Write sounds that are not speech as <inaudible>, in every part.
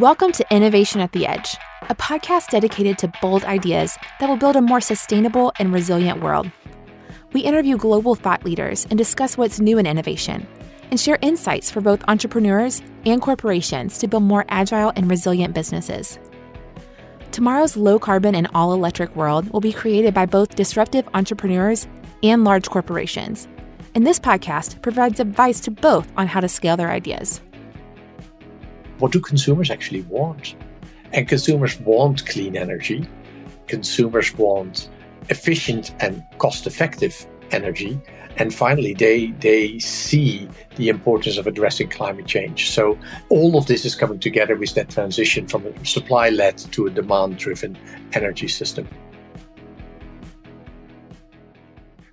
Welcome to Innovation at the Edge, a podcast dedicated to bold ideas that will build a more sustainable and resilient world. We interview global thought leaders and discuss what's new in innovation, and share insights for both entrepreneurs and corporations to build more agile and resilient businesses. Tomorrow's low carbon and all electric world will be created by both disruptive entrepreneurs and large corporations. And this podcast provides advice to both on how to scale their ideas. What do consumers actually want? And consumers want clean energy. Consumers want efficient and cost effective energy. And finally, they, they see the importance of addressing climate change. So all of this is coming together with that transition from a supply led to a demand driven energy system.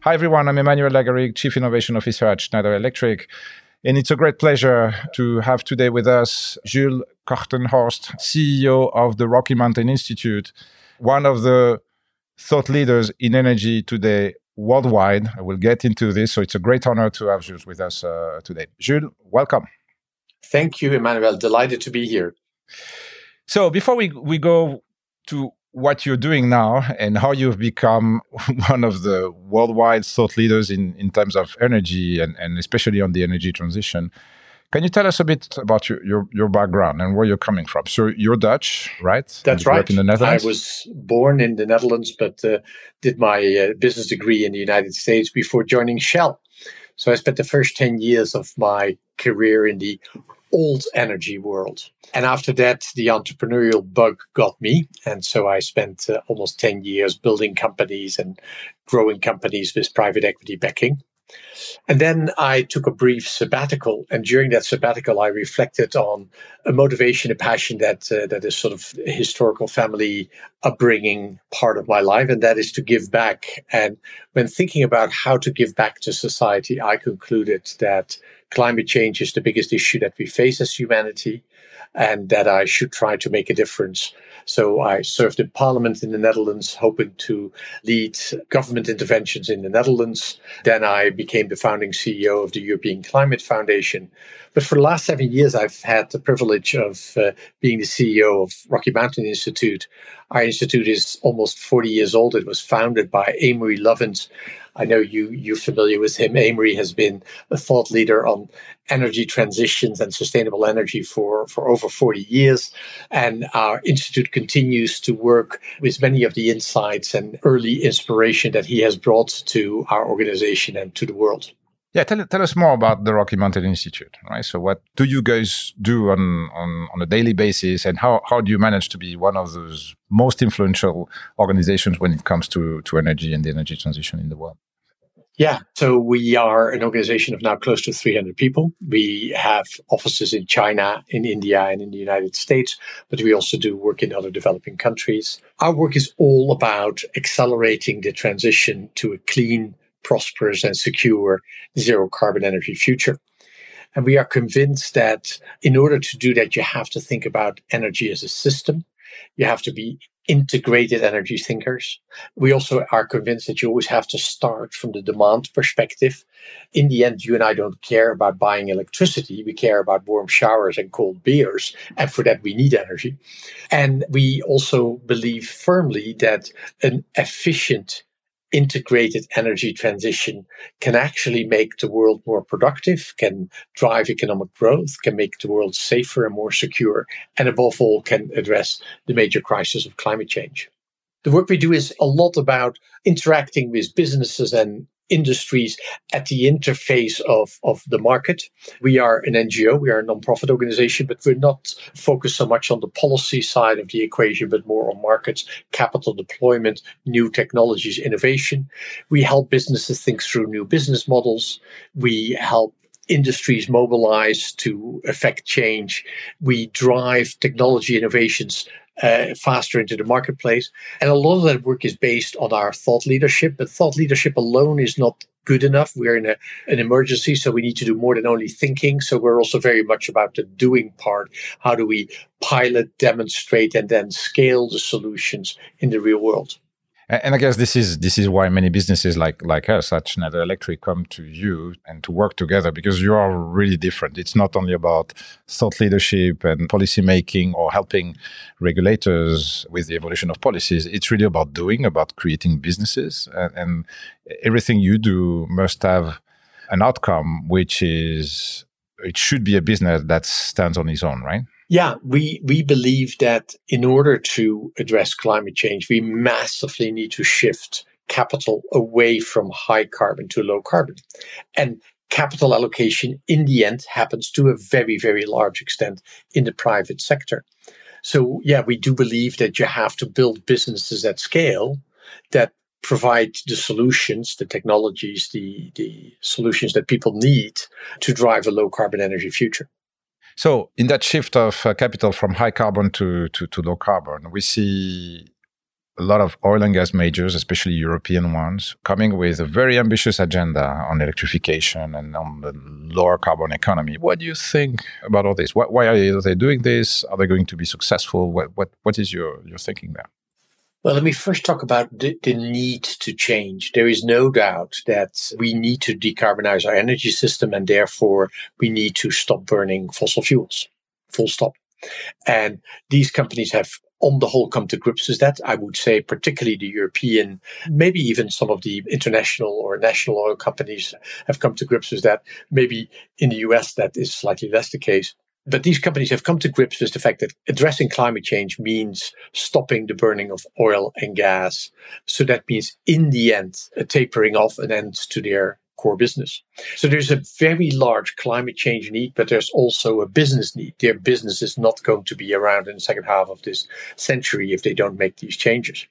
Hi, everyone. I'm Emmanuel Lagarrigue, Chief Innovation Officer at Schneider Electric. And it's a great pleasure to have today with us Jules Kortenhorst, CEO of the Rocky Mountain Institute, one of the thought leaders in energy today worldwide. I will get into this. So it's a great honor to have Jules with us uh, today. Jules, welcome. Thank you, Emmanuel. Delighted to be here. So before we, we go to what you're doing now and how you've become <laughs> one of the worldwide thought leaders in, in terms of energy and, and especially on the energy transition, can you tell us a bit about your, your, your, background and where you're coming from? So you're Dutch, right? That's right. in the Netherlands. I was born in the Netherlands, but uh, did my uh, business degree in the United States before joining Shell. So I spent the first 10 years of my career in the old energy world. And after that, the entrepreneurial bug got me. And so I spent uh, almost 10 years building companies and growing companies with private equity backing. And then I took a brief sabbatical, and during that sabbatical, I reflected on a motivation, a passion that uh, that is sort of historical family upbringing part of my life, and that is to give back. And when thinking about how to give back to society, I concluded that climate change is the biggest issue that we face as humanity, and that I should try to make a difference so I served in parliament in the Netherlands, hoping to lead government interventions in the Netherlands. Then I became the founding CEO of the European Climate Foundation. But for the last seven years, I've had the privilege of uh, being the CEO of Rocky Mountain Institute. Our institute is almost 40 years old. It was founded by Amory Lovins, I know you you're familiar with him. Amory has been a thought leader on energy transitions and sustainable energy for, for over 40 years. And our institute continues to work with many of the insights and early inspiration that he has brought to our organization and to the world. Yeah, tell, tell us more about the Rocky Mountain Institute, right? So, what do you guys do on, on, on a daily basis, and how, how do you manage to be one of those most influential organizations when it comes to, to energy and the energy transition in the world? Yeah, so we are an organization of now close to 300 people. We have offices in China, in India, and in the United States, but we also do work in other developing countries. Our work is all about accelerating the transition to a clean, prosperous, and secure zero carbon energy future. And we are convinced that in order to do that, you have to think about energy as a system. You have to be integrated energy thinkers. We also are convinced that you always have to start from the demand perspective. In the end, you and I don't care about buying electricity. We care about warm showers and cold beers. And for that, we need energy. And we also believe firmly that an efficient integrated energy transition can actually make the world more productive, can drive economic growth, can make the world safer and more secure, and above all, can address the major crisis of climate change. The work we do is a lot about interacting with businesses and industries at the interface of, of the market. We are an NGO, we are a non-profit organization, but we're not focused so much on the policy side of the equation, but more on markets, capital deployment, new technologies, innovation. We help businesses think through new business models. We help industries mobilize to affect change. We drive technology innovations uh, faster into the marketplace. And a lot of that work is based on our thought leadership, but thought leadership alone is not good enough. We're in a, an emergency, so we need to do more than only thinking. So we're also very much about the doing part. How do we pilot, demonstrate, and then scale the solutions in the real world? And I guess this is this is why many businesses like like us at Schneider Electric come to you and to work together because you are really different. It's not only about thought leadership and policy making or helping regulators with the evolution of policies. It's really about doing, about creating businesses, and, and everything you do must have an outcome which is it should be a business that stands on its own, right? Yeah, we, we believe that in order to address climate change, we massively need to shift capital away from high carbon to low carbon. And capital allocation in the end happens to a very, very large extent in the private sector. So, yeah, we do believe that you have to build businesses at scale that provide the solutions, the technologies, the, the solutions that people need to drive a low carbon energy future. So, in that shift of uh, capital from high carbon to, to, to low carbon, we see a lot of oil and gas majors, especially European ones, coming with a very ambitious agenda on electrification and on the lower carbon economy. What do you think about all this? why are they doing this? Are they going to be successful? What, what, what is your, your thinking there? Well, let me first talk about the, the, need to change. There is no doubt that we need to decarbonize our energy system and therefore we need to stop burning fossil fuels. Full stop. And these companies have on the whole come to grips with that. I would say particularly the European, maybe even some of the international or national oil companies have come to grips with that. Maybe in the US that is slightly less the case. But these companies have come to grips with the fact that addressing climate change means stopping the burning of oil and gas. So that means, in the end, a tapering off an end to their core business. So there's a very large climate change need, but there's also a business need. Their business is not going to be around in the second half of this century if they don't make these changes.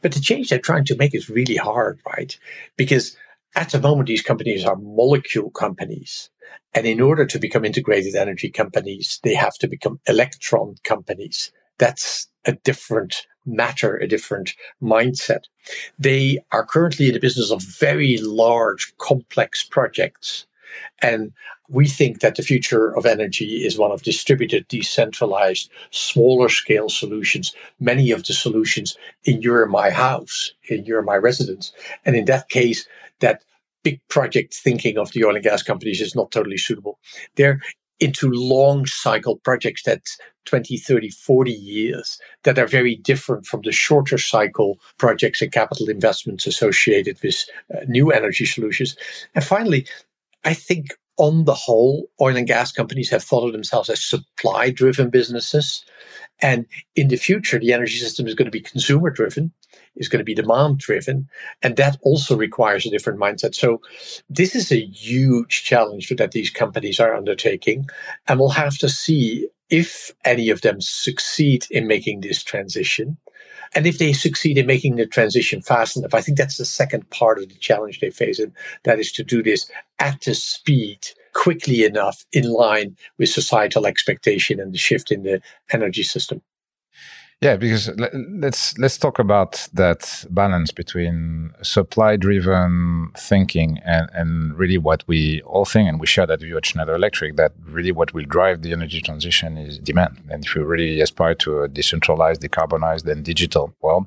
But the change they're trying to make is really hard, right? Because at the moment, these companies are molecule companies. And in order to become integrated energy companies, they have to become electron companies. That's a different matter, a different mindset. They are currently in the business of very large, complex projects. And we think that the future of energy is one of distributed, decentralized, smaller scale solutions. Many of the solutions in your my house, in your my residence. And in that case, that big project thinking of the oil and gas companies is not totally suitable. They're into long cycle projects that 20, 30, 40 years that are very different from the shorter cycle projects and capital investments associated with uh, new energy solutions. And finally, I think on the whole, oil and gas companies have thought of themselves as supply driven businesses. And in the future, the energy system is going to be consumer driven is going to be demand driven. And that also requires a different mindset. So this is a huge challenge that these companies are undertaking. And we'll have to see if any of them succeed in making this transition. And if they succeed in making the transition fast enough, I think that's the second part of the challenge they face. And that is to do this at the speed quickly enough in line with societal expectation and the shift in the energy system. Yeah, because let's let's talk about that balance between supply-driven thinking and, and really what we all think, and we share that view at Schneider Electric, that really what will drive the energy transition is demand. And if you really aspire to a decentralized, decarbonized, and digital world,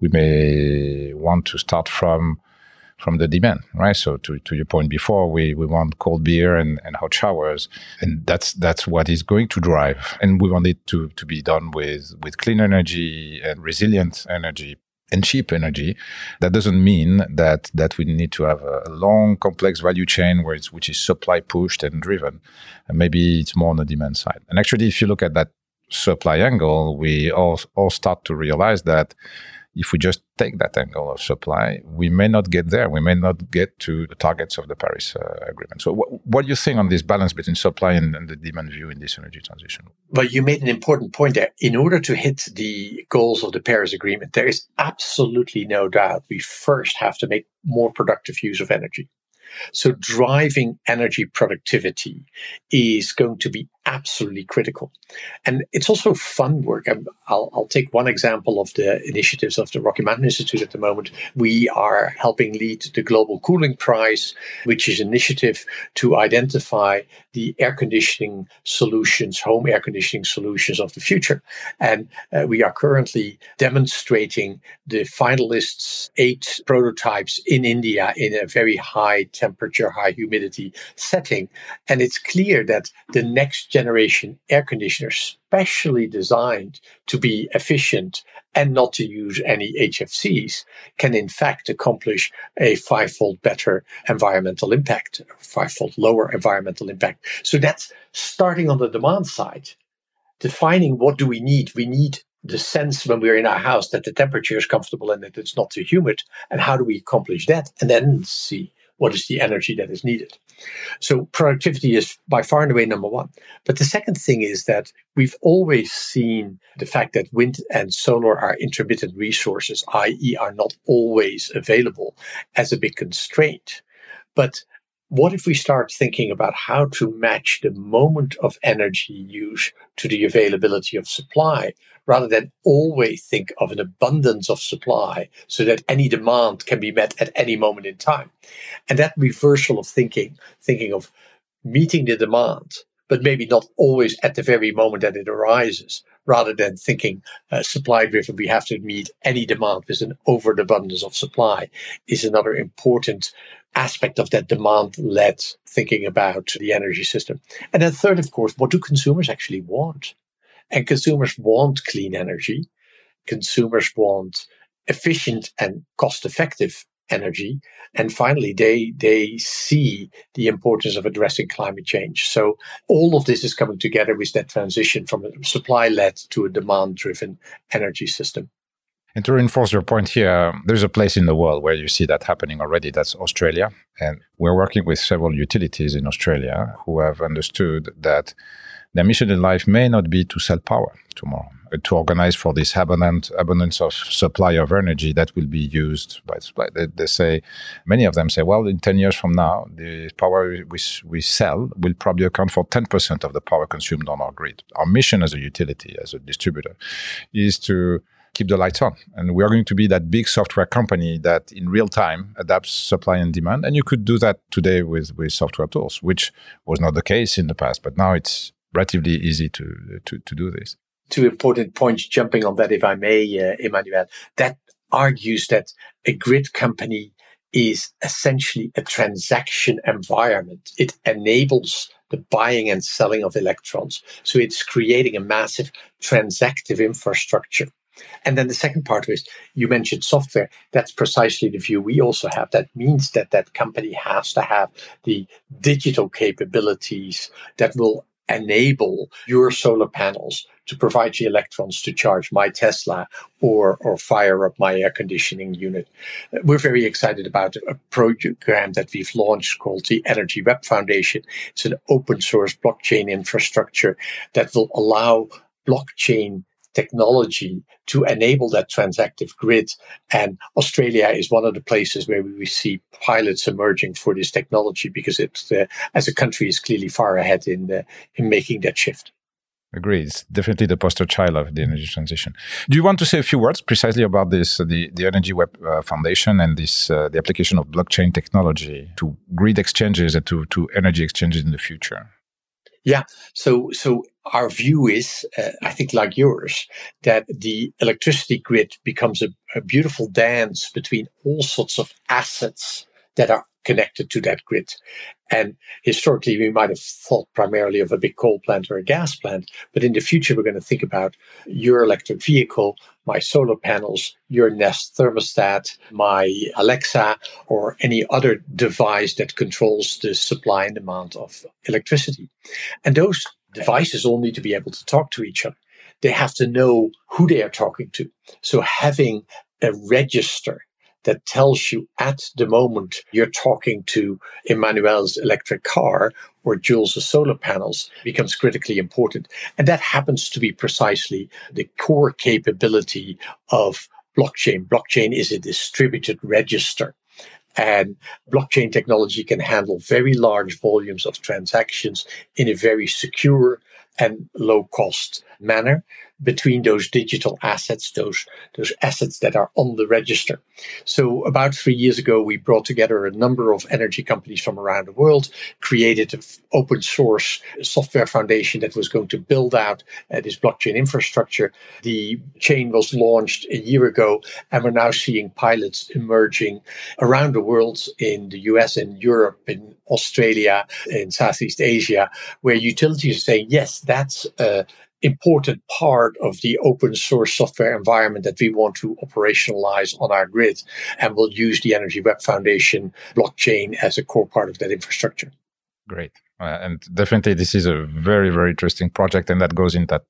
we may want to start from from the demand, right? So to, to your point before, we, we want cold beer and, and hot showers. And that's that's what is going to drive. And we want it to, to be done with, with clean energy and resilient energy and cheap energy. That doesn't mean that that we need to have a long, complex value chain where it's which is supply pushed and driven. And maybe it's more on the demand side. And actually, if you look at that supply angle, we all all start to realize that if we just take that angle of supply, we may not get there. We may not get to the targets of the Paris uh, Agreement. So, wh- what do you think on this balance between supply and, and, the demand view in this energy transition? Well, you made an important point there. In order to hit the goals of the Paris Agreement, there is absolutely no doubt we first have to make more productive use of energy. So driving energy productivity is going to be absolutely critical. And it's also fun work. i will I'll take one example of the initiatives of the Rocky Mountain Institute at the moment. We are helping lead the Global Cooling Prize, which is an initiative to identify the air conditioning solutions, home air conditioning solutions of the future. And uh, we are currently demonstrating the finalists' eight prototypes in India in a very high temperature, high humidity setting. And it's clear that the next generation air conditioners, specially designed to be efficient and not to use any HFCs, can in fact accomplish a fivefold better environmental impact, fivefold lower environmental impact. So that's starting on the demand side, defining what do we need. We need the sense when we're in our house that the temperature is comfortable and that it's not too humid. And how do we accomplish that? And then see what is the energy that is needed. So productivity is by far and away number one. But the second thing is that we've always seen the fact that wind and solar are intermittent resources, i.e., are not always available as a big constraint. But what if we start thinking about how to match the moment of energy use to the availability of supply rather than always think of an abundance of supply so that any demand can be met at any moment in time? And that reversal of thinking, thinking of meeting the demand, but maybe not always at the very moment that it arises, rather than thinking uh, supply driven, we have to meet any demand with an overabundance of supply, is another important aspect of that demand led thinking about the energy system. And then third, of course, what do consumers actually want? And consumers want clean energy. Consumers want efficient and cost effective energy. And finally, they, they see the importance of addressing climate change. So all of this is coming together with that transition from a supply led to a demand driven energy system. And to reinforce your point here, there's a place in the world where you see that happening already. That's Australia. And we're working with several utilities in Australia who have understood that their mission in life may not be to sell power tomorrow, to organize for this abundant abundance of supply of energy that will be used by supply. They, they, say, many of them say, well, in 10 years from now, the power we, we sell will probably account for 10% of the power consumed on our grid. Our mission as a utility, as a distributor, is to keep the lights on. And we are going to be that big software company that in real time adapts supply and demand. And you could do that today with, with software tools, which was not the case in the past. But now it's relatively easy to, to, to do this. Two important points jumping on that, if I may, uh, Emmanuel. That argues that a grid company is essentially a transaction environment. It enables the buying and selling of electrons. So it's creating a massive transactive infrastructure. And then the second part is you mentioned software. That's precisely the view we also have. That means that that company has to have the digital capabilities that will enable your solar panels to provide the electrons to charge my Tesla or, or fire up my air conditioning unit. We're very excited about a program that we've launched called the Energy Web Foundation. It's an open source blockchain infrastructure that will allow blockchain technology to enable that transactive grid. And Australia is one of the places where we see pilots emerging for this technology because it, uh, as a country, is clearly far ahead in the, in making that shift. Agreed. It's definitely the poster child of the energy transition. Do you want to say a few words precisely about this, the, the Energy Web uh, Foundation and this, uh, the application of blockchain technology to grid exchanges and to, to energy exchanges in the future? Yeah. So, so our view is, uh, I think, like yours, that the electricity grid becomes a, a, beautiful dance between all sorts of assets that are connected to that grid. And historically, we might have thought primarily of a big coal plant or a gas plant, but in the future, we're going to think about your electric vehicle, my solar panels, your Nest thermostat, my Alexa, or any other device that controls the supply and demand of electricity. And those devices all need to be able to talk to each other. They have to know who they are talking to. So having a register that tells you at the moment you're talking to Emmanuel's electric car or Jules' solar panels becomes critically important. And that happens to be precisely the core capability of blockchain. Blockchain is a distributed register. And blockchain technology can handle very large volumes of transactions in a very secure, and low cost manner between those digital assets, those, those assets that are on the register. So about three years ago, we brought together a number of energy companies from around the world, created an open source software foundation that was going to build out uh, this blockchain infrastructure. The chain was launched a year ago, and we're now seeing pilots emerging around the world in the US, in Europe, in Australia, in Southeast Asia, where utilities are saying, yes, that's a important part of the open source software environment that we want to operationalize on our grid. And we'll use the Energy Web Foundation blockchain as a core part of that infrastructure. Great. Uh, and definitely this is a very, very interesting project. And that goes in that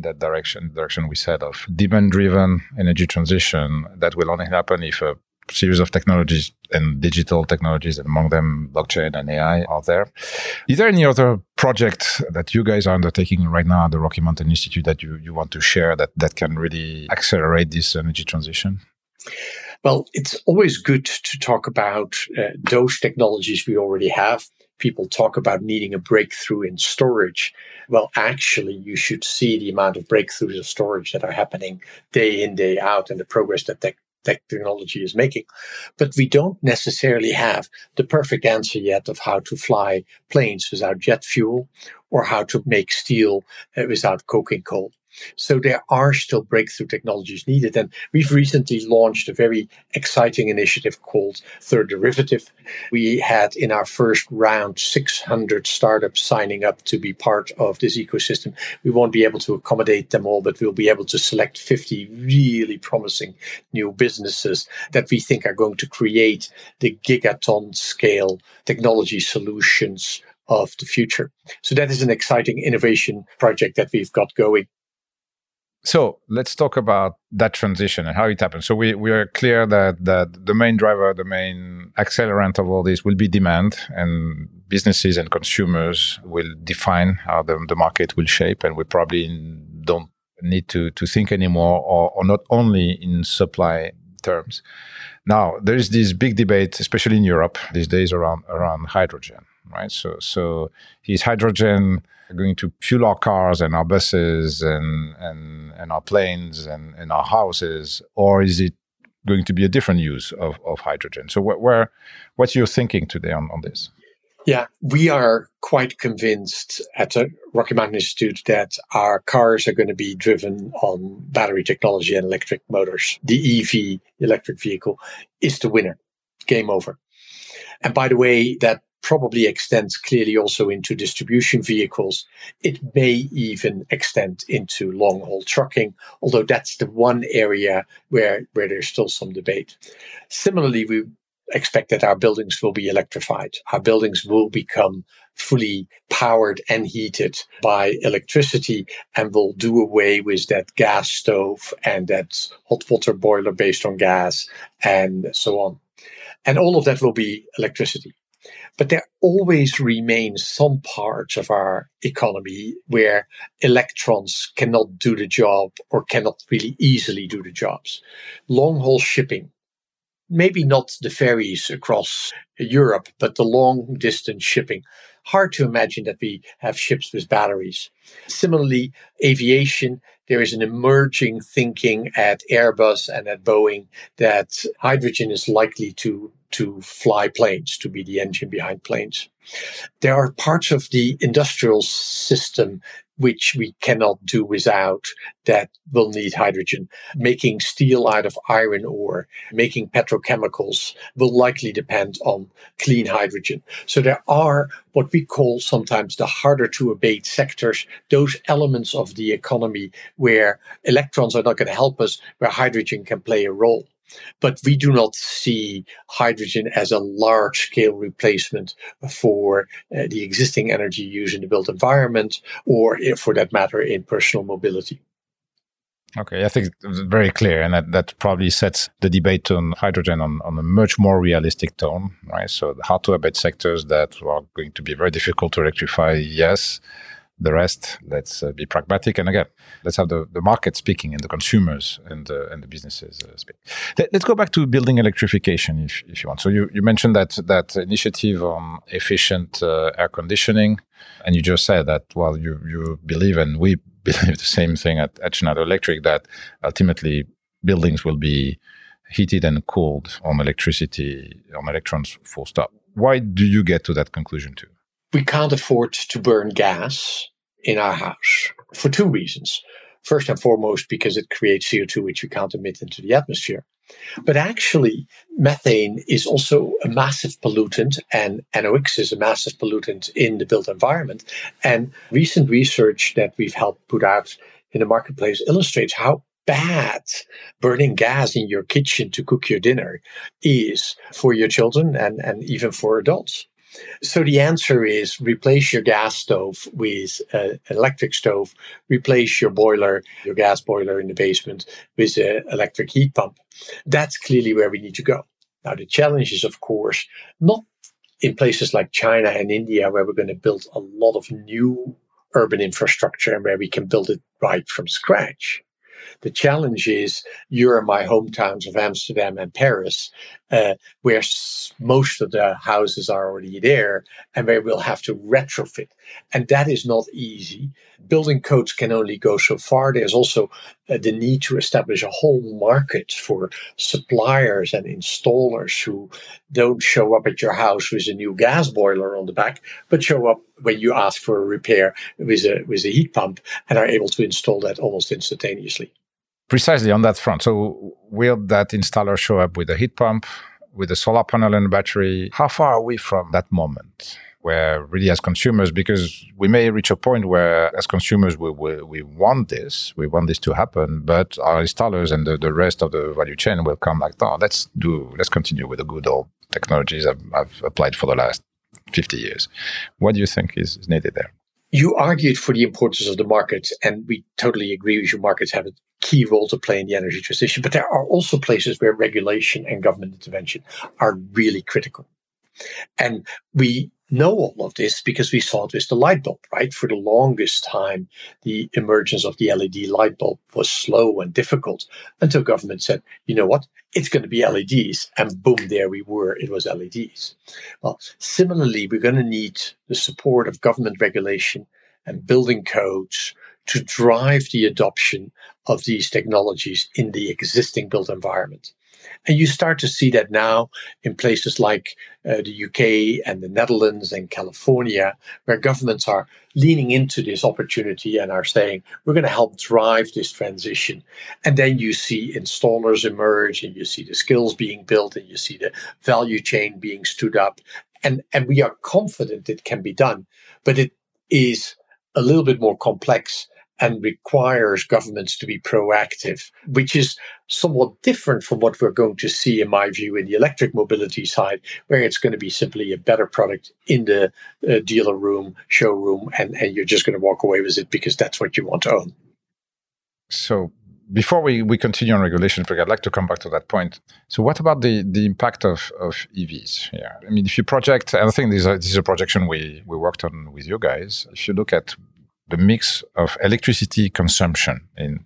that direction, direction we said of demand driven energy transition that will only happen if a series of technologies and digital technologies, and among them blockchain and AI are there. Is there any other project that you guys are undertaking right now at the Rocky Mountain Institute that you, you want to share that, that can really accelerate this energy transition? Well, it's always good to talk about uh, those technologies we already have. People talk about needing a breakthrough in storage. Well, actually, you should see the amount of breakthroughs of storage that are happening day in, day out, and the progress that te- technology is making. But we don't necessarily have the perfect answer yet of how to fly planes without jet fuel or how to make steel uh, without coking coal. So there are still breakthrough technologies needed. And we've recently launched a very exciting initiative called Third Derivative. We had in our first round 600 startups signing up to be part of this ecosystem. We won't be able to accommodate them all, but we'll be able to select 50 really promising new businesses that we think are going to create the gigaton scale technology solutions of the future. So that is an exciting innovation project that we've got going. So let's talk about that transition and how it happens. So we, we are clear that, that the main driver, the main accelerant of all this will be demand and businesses and consumers will define how the, the market will shape. And we probably don't need to, to think anymore or, or not only in supply terms. Now, there is this big debate, especially in Europe these days around, around hydrogen, right? So, so is hydrogen going to fuel our cars and our buses and and, and our planes and, and our houses, or is it going to be a different use of, of hydrogen? So wh- where what's your thinking today on, on this? Yeah, we are quite convinced at the Rocky Mountain Institute that our cars are going to be driven on battery technology and electric motors. The EV, electric vehicle, is the winner. Game over. And by the way, that probably extends clearly also into distribution vehicles. It may even extend into long haul trucking, although that's the one area where, where there's still some debate. Similarly, we expect that our buildings will be electrified. Our buildings will become fully powered and heated by electricity and will do away with that gas stove and that hot water boiler based on gas and so on. And all of that will be electricity. But there always remains some parts of our economy where electrons cannot do the job or cannot really easily do the jobs. Long haul shipping, maybe not the ferries across Europe, but the long distance shipping. Hard to imagine that we have ships with batteries. Similarly, aviation, there is an emerging thinking at Airbus and at Boeing that hydrogen is likely to to fly planes, to be the engine behind planes. There are parts of the industrial system which we cannot do without that will need hydrogen. Making steel out of iron ore, making petrochemicals will likely depend on clean hydrogen. So there are what we call sometimes the harder to abate sectors, those elements of the economy where electrons are not going to help us, where hydrogen can play a role. But we do not see hydrogen as a large scale replacement for uh, the existing energy use in the built environment or, for that matter, in personal mobility. Okay, I think very clear, and that, that probably sets the debate on hydrogen on, on a much more realistic tone, right? So, hard to abate sectors that are going to be very difficult to electrify, yes, the rest, let's uh, be pragmatic. And again, let's have the, the market speaking and the consumers and, uh, and the businesses uh, speak. Let, us go back to building electrification if, if you want. So you, you mentioned that, that initiative on efficient uh, air conditioning. And you just said that, well, you, you believe, and we <laughs> believe the same thing at, at Schneider Electric, that ultimately buildings will be heated and cooled on electricity, on electrons, full stop. Why do you get to that conclusion too? We can't afford to burn gas in our house for two reasons. First and foremost, because it creates CO2, which we can't emit into the atmosphere. But actually, methane is also a massive pollutant, and NOx is a massive pollutant in the built environment. And recent research that we've helped put out in the marketplace illustrates how bad burning gas in your kitchen to cook your dinner is for your children and, and even for adults. So the answer is replace your gas stove with an electric stove, replace your boiler, your gas boiler in the basement with an electric heat pump. That's clearly where we need to go. Now, the challenge is, of course, not in places like China and India, where we're going to build a lot of new urban infrastructure and where we can build it right from scratch. The challenge is you're in my hometowns of Amsterdam and Paris, uh, where most of the houses are already there and where we'll have to retrofit. And that is not easy. Building codes can only go so far. There's also uh, the need to establish a whole market for suppliers and installers who don't show up at your house with a new gas boiler on the back, but show up when you ask for a repair with a, with a heat pump and are able to install that almost instantaneously precisely on that front. So will that installer show up with a heat pump, with a solar panel and a battery? How far are we from that moment? Where really, as consumers, because we may reach a point where, as consumers, we, we, we want this, we want this to happen, but our installers and the, the rest of the value chain will come like, oh, let's do, let's continue with the good old technologies I've, I've applied for the last 50 years. What do you think is, is needed there? You argued for the importance of the markets, and we totally agree with you. Markets have a key role to play in the energy transition, but there are also places where regulation and government intervention are really critical. And we know all of this because we saw it with the light bulb, right? For the longest time, the emergence of the LED light bulb was slow and difficult until government said, you know what? It's going to be LEDs. And boom, there we were. It was LEDs. Well, similarly, we're going to need the support of government regulation and building codes to drive the adoption of these technologies in the existing built environment. And you start to see that now in places like uh, the UK and the Netherlands and California, where governments are leaning into this opportunity and are saying, we're going to help drive this transition. And then you see installers emerge and you see the skills being built and you see the value chain being stood up. And, and we are confident it can be done, but it is a little bit more complex and requires governments to be proactive, which is somewhat different from what we're going to see, in my view, in the electric mobility side, where it's going to be simply a better product in the uh, dealer room, showroom, and, and you're just going to walk away with it because that's what you want to own. So, before we, we continue on regulation, I'd like to come back to that point. So, what about the, the impact of, of EVs here? I mean, if you project, and I think this is a, this is a projection we, we worked on with you guys. If you look at the mix of electricity consumption in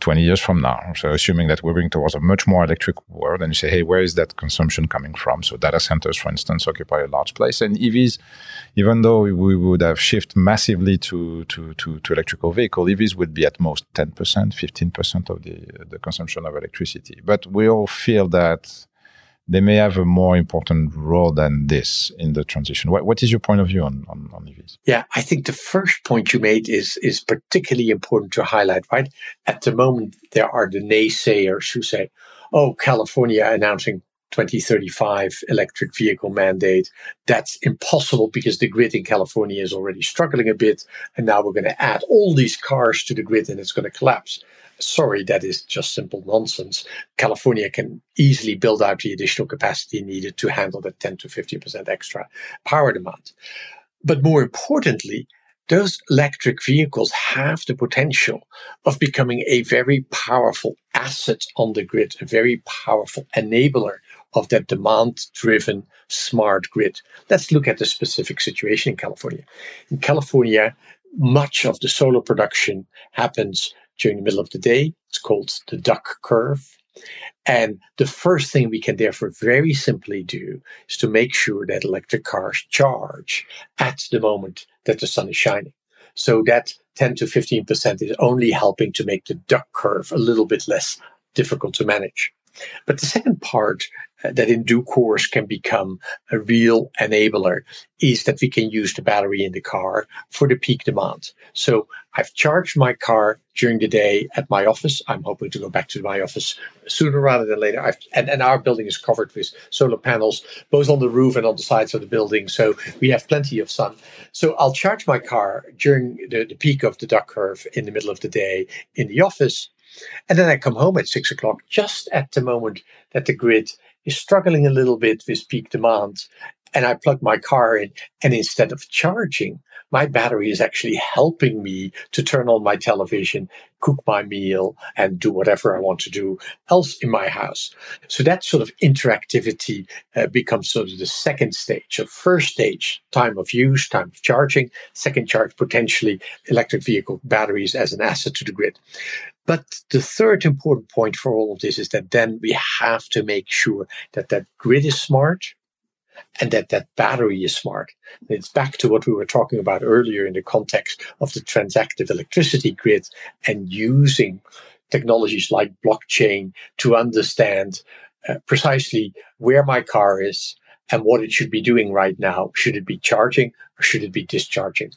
20 years from now. So assuming that we're going towards a much more electric world, and you say, hey, where is that consumption coming from? So data centers, for instance, occupy a large place. And EVs, even though we would have shifted massively to, to, to, to electrical vehicle, EVs would be at most 10%, 15% of the, the consumption of electricity. But we all feel that they may have a more important role than this in the transition. What, what is your point of view on, on, on EVs? Yeah, I think the first point you made is is particularly important to highlight, right? At the moment, there are the naysayers who say, oh, California announcing 2035 electric vehicle mandate. That's impossible because the grid in California is already struggling a bit. And now we're going to add all these cars to the grid and it's going to collapse sorry, that is just simple nonsense. California can easily build out the additional capacity needed to handle the 10 to 50% extra power demand. But more importantly, those electric vehicles have the potential of becoming a very powerful asset on the grid, a very powerful enabler of that demand driven smart grid. Let's look at the specific situation in California. In California, much of the solar production happens during the middle of the day. It's called the duck curve. And the first thing we can therefore very simply do is to make sure that electric cars charge at the moment that the sun is shining. So that 10 to 15% is only helping to make the duck curve a little bit less difficult to manage. But the second part uh, that in due course can become a real enabler is that we can use the battery in the car for the peak demand. So I've charged my car during the day at my office. I'm hoping to go back to my office sooner rather than later. I've, and, and our building is covered with solar panels, both on the roof and on the sides of the building. So we have plenty of sun. So I'll charge my car during the, the peak of the duck curve in the middle of the day in the office. And then I come home at six o'clock, just at the moment that the grid is struggling a little bit with peak demand. And I plug my car in, and instead of charging, my battery is actually helping me to turn on my television, cook my meal, and do whatever I want to do else in my house. So that sort of interactivity uh, becomes sort of the second stage. So first stage, time of use, time of charging. Second charge, potentially electric vehicle batteries as an asset to the grid. But the third important point for all of this is that then we have to make sure that that grid is smart and that that battery is smart. It's back to what we were talking about earlier in the context of the transactive electricity grid and using technologies like blockchain to understand uh, precisely where my car is and what it should be doing right now. Should it be charging or should it be discharging?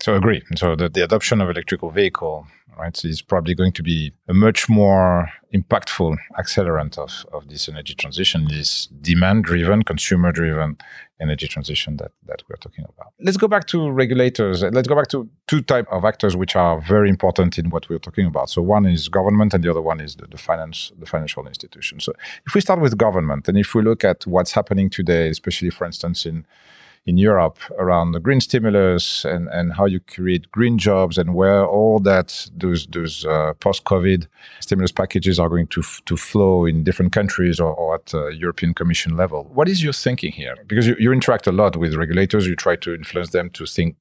So agree. So the, the adoption of electrical vehicle, right, is probably going to be a much more impactful accelerant of, of this energy transition, this demand driven, consumer driven energy transition that, that we're talking about. Let's go back to regulators. Let's go back to two type of actors which are very important in what we're talking about. So one is government and the other one is the, the finance, the financial institution. So if we start with government and if we look at what's happening today, especially for instance in in Europe around the green stimulus and, and how you create green jobs and where all that those those uh, post COVID stimulus packages are going to f- to flow in different countries or, or at uh, European Commission level. What is your thinking here? Because you, you interact a lot with regulators, you try to influence them to think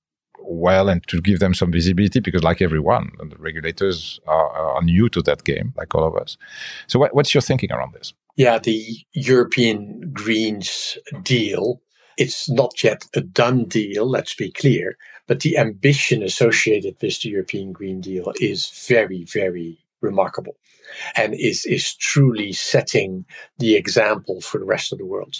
well and to give them some visibility because like everyone the regulators are, are new to that game like all of us so what, what's your thinking around this yeah the european greens deal it's not yet a done deal, let's be clear, but the ambition associated with the European Green Deal is very, very remarkable and is, is truly setting the example for the rest of the world.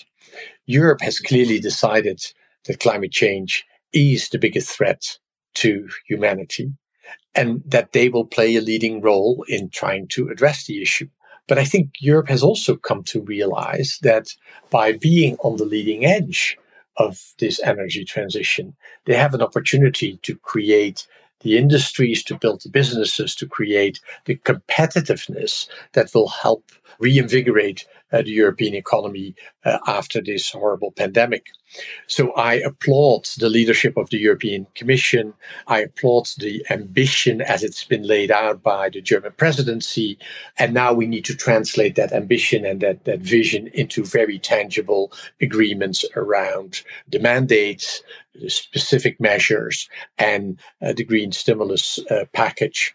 Europe has clearly decided that climate change is the biggest threat to humanity and that they will play a leading role in trying to address the issue. But I think Europe has also come to realize that by being on the leading edge of this energy transition. They have an opportunity to create the industries, to build the businesses, to create the competitiveness that will help reinvigorate uh, the European economy uh, after this horrible pandemic. So I applaud the leadership of the European Commission. I applaud the ambition as it's been laid out by the German presidency. And now we need to translate that ambition and that, that vision into very tangible agreements around the mandates, specific measures, and uh, the green stimulus uh, package.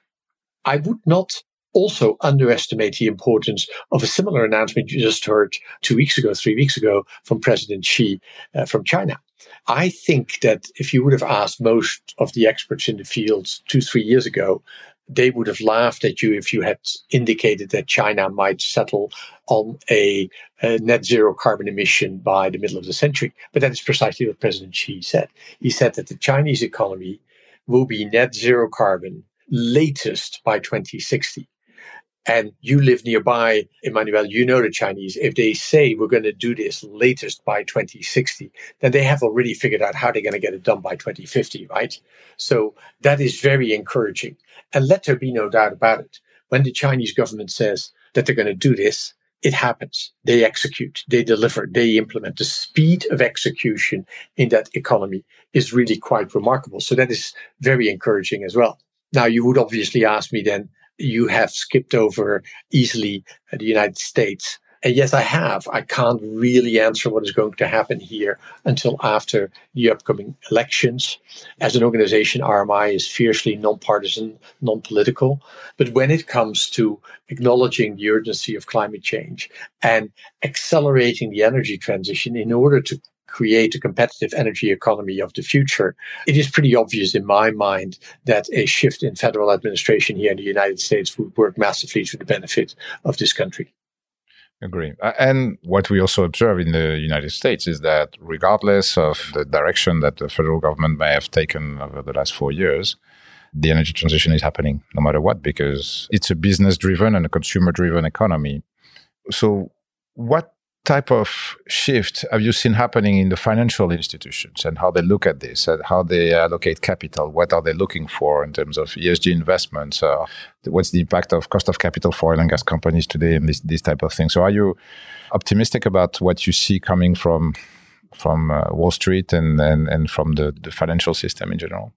I would not also underestimate the importance of a similar announcement you just heard two weeks ago, three weeks ago from President Xi uh, from China. I think that if you would have asked most of the experts in the field two, three years ago, they would have laughed at you if you had indicated that China might settle on a, a, net zero carbon emission by the middle of the century. But that is precisely what President Xi said. He said that the Chinese economy will be net zero carbon latest by 2060 and you live nearby, Emmanuel, you know the Chinese. If they say we're going to do this latest by 2060, then they have already figured out how they're going to get it done by 2050, right? So that is very encouraging. And let there be no doubt about it. When the Chinese government says that they're going to do this, it happens. They execute, they deliver, they implement. The speed of execution in that economy is really quite remarkable. So that is very encouraging as well. Now, you would obviously ask me then, you have skipped over easily uh, the United States. And yes, I have. I can't really answer what is going to happen here until after the upcoming elections. As an organization, RMI is fiercely nonpartisan, non political. But when it comes to acknowledging the urgency of climate change and accelerating the energy transition in order to create a competitive energy economy of the future, it is pretty obvious in my mind that a shift in federal administration here in the United States would work massively to the benefit of this country. Agree. And what we also observe in the United States is that regardless of the direction that the federal government may have taken over the last four years, the energy transition is happening no matter what, because it's a business driven and a consumer driven economy. So, what type of shift have you seen happening in the financial institutions and how they look at this and how they allocate capital? What are they looking for in terms of ESG investments? Uh, what's the impact of cost of capital for oil and gas companies today and this, this type of thing? So, are you optimistic about what you see coming from from uh, Wall Street and, and, and from the, the financial system in general?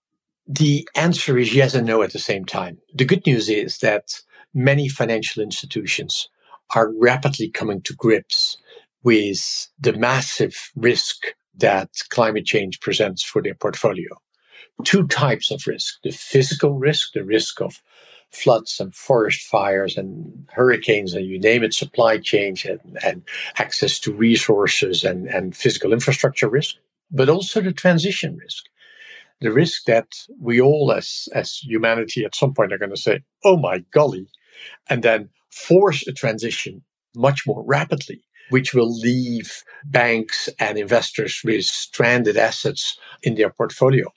The answer is yes and no at the same time. The good news is that many financial institutions are rapidly coming to grips with the massive risk that climate change presents for their portfolio. Two types of risk the physical risk, the risk of floods and forest fires and hurricanes and you name it, supply chain and, and access to resources and, and physical infrastructure risk, but also the transition risk. The risk that we all as, as humanity at some point are going to say, oh my golly, and then force a transition much more rapidly which will leave banks and investors with stranded assets in their portfolio.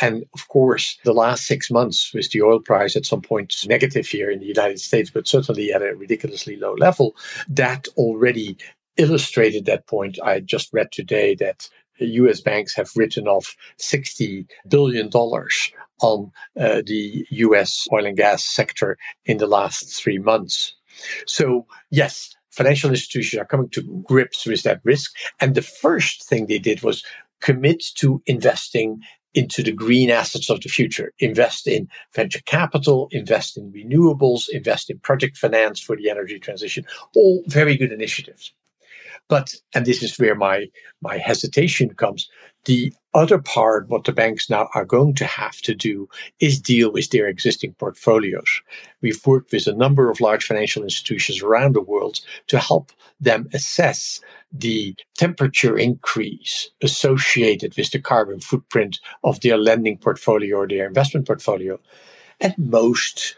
And of course, the last six months with the oil price at some point negative here in the United States, but certainly at a ridiculously low level, that already illustrated that point. I just read today that US banks have written off $60 billion on uh, the US oil and gas sector in the last three months. So, yes, financial institutions are coming to grips with that risk. And the first thing they did was commit to investing into the green assets of the future. Invest in venture capital, invest in renewables, invest in project finance for the energy transition. All very good initiatives. But, and this is where my, my hesitation comes, the other part, what the banks now are going to have to do is deal with their existing portfolios. We've worked with a number of large financial institutions around the world to help them assess the temperature increase associated with the carbon footprint of their lending portfolio or their investment portfolio. And most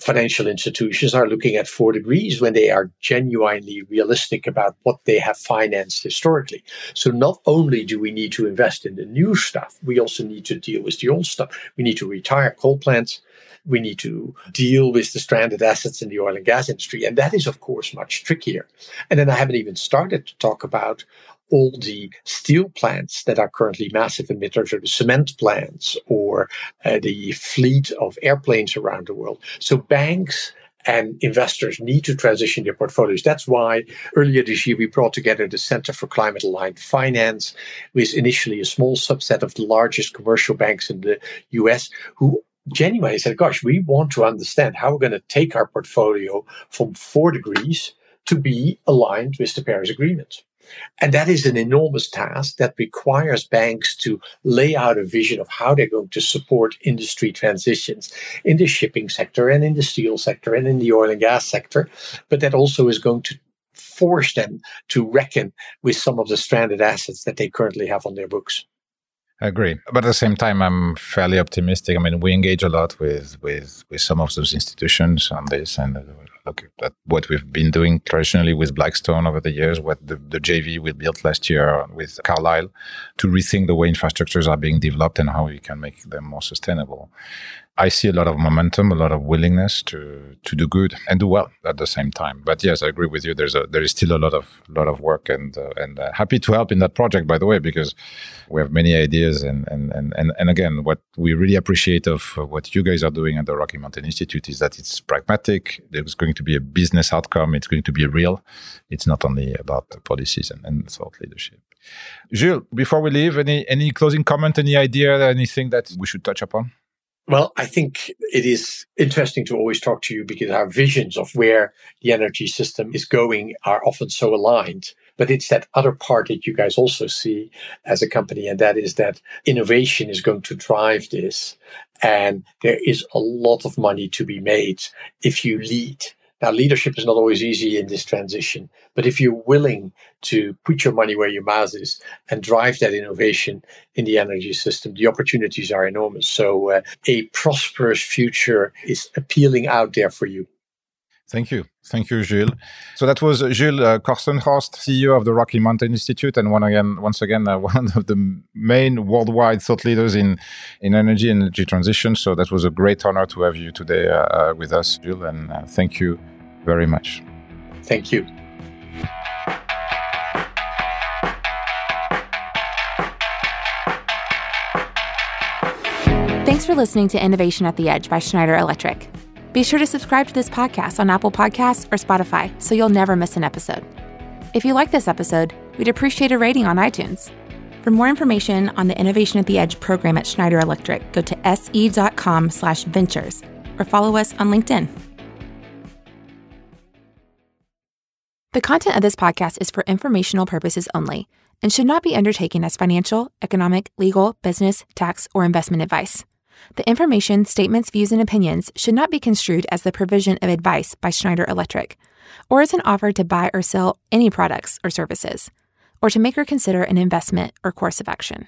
financial institutions are looking at four degrees when they are genuinely realistic about what they have financed historically. So not only do we need to invest in the new stuff, we also need to deal with the old stuff. We need to retire coal plants. We need to deal with the stranded assets in the oil and gas industry. And that is, of course, much trickier. And then I haven't even started to talk about all the steel plants that are currently massive emitters, or the cement plants, or uh, the fleet of airplanes around the world. So banks and investors need to transition their portfolios. That's why earlier this year we brought together the Center for Climate Aligned Finance with initially a small subset of the largest commercial banks in the US who genuinely said, gosh, we want to understand how we're going to take our portfolio from four degrees to be aligned with the Paris Agreement. And that is an enormous task that requires banks to lay out a vision of how they're going to support industry transitions in the shipping sector and in the steel sector and in the oil and gas sector. But that also is going to force them to reckon with some of the stranded assets that they currently have on their books. I agree, but at the same time, I'm fairly optimistic. I mean, we engage a lot with with with some of those institutions on this, and look at what we've been doing traditionally with Blackstone over the years, what the, the JV we built last year with Carlyle to rethink the way infrastructures are being developed and how we can make them more sustainable. I see a lot of momentum, a lot of willingness to to do good and do well at the same time. But yes, I agree with you. There's a there is still a lot of lot of work, and uh, and uh, happy to help in that project. By the way, because we have many ideas, and and and and, and again, what we really appreciate of what you guys are doing at the Rocky Mountain Institute is that it's pragmatic. There's going to be a business outcome. It's going to be real. It's not only about policies and, and thought leadership. Jules, before we leave, any any closing comment, any idea, anything that we should touch upon? Well, I think it is interesting to always talk to you because our visions of where the energy system is going are often so aligned. But it's that other part that you guys also see as a company, and that is that innovation is going to drive this. And there is a lot of money to be made if you lead now, leadership is not always easy in this transition, but if you're willing to put your money where your mouth is and drive that innovation in the energy system, the opportunities are enormous. So, uh, a prosperous future is appealing out there for you. Thank you. Thank you, Jules. So that was Jules uh, Kortenhorst, CEO of the Rocky Mountain Institute, and one again, once again, uh, <laughs> one of the main worldwide thought leaders in, in energy and energy transition. So that was a great honor to have you today uh, uh with us, Jules, and uh, thank you very much. Thank you. Thanks for listening to Innovation at the Edge by Schneider Electric. Be sure to subscribe to this podcast on Apple Podcasts or Spotify so you'll never miss an episode. If you like this episode, we'd appreciate a rating on iTunes. For more information on the Innovation at the Edge program at Schneider Electric, go to se.com slash ventures or follow us on LinkedIn. The content of this podcast is for informational purposes only and should not be undertaken as financial, economic, legal, business, tax, or investment advice. The information, statements, views, and opinions should not be construed as the provision of advice by Schneider Electric, or as an offer to buy or sell any products or services, or to make or consider an investment or course of action.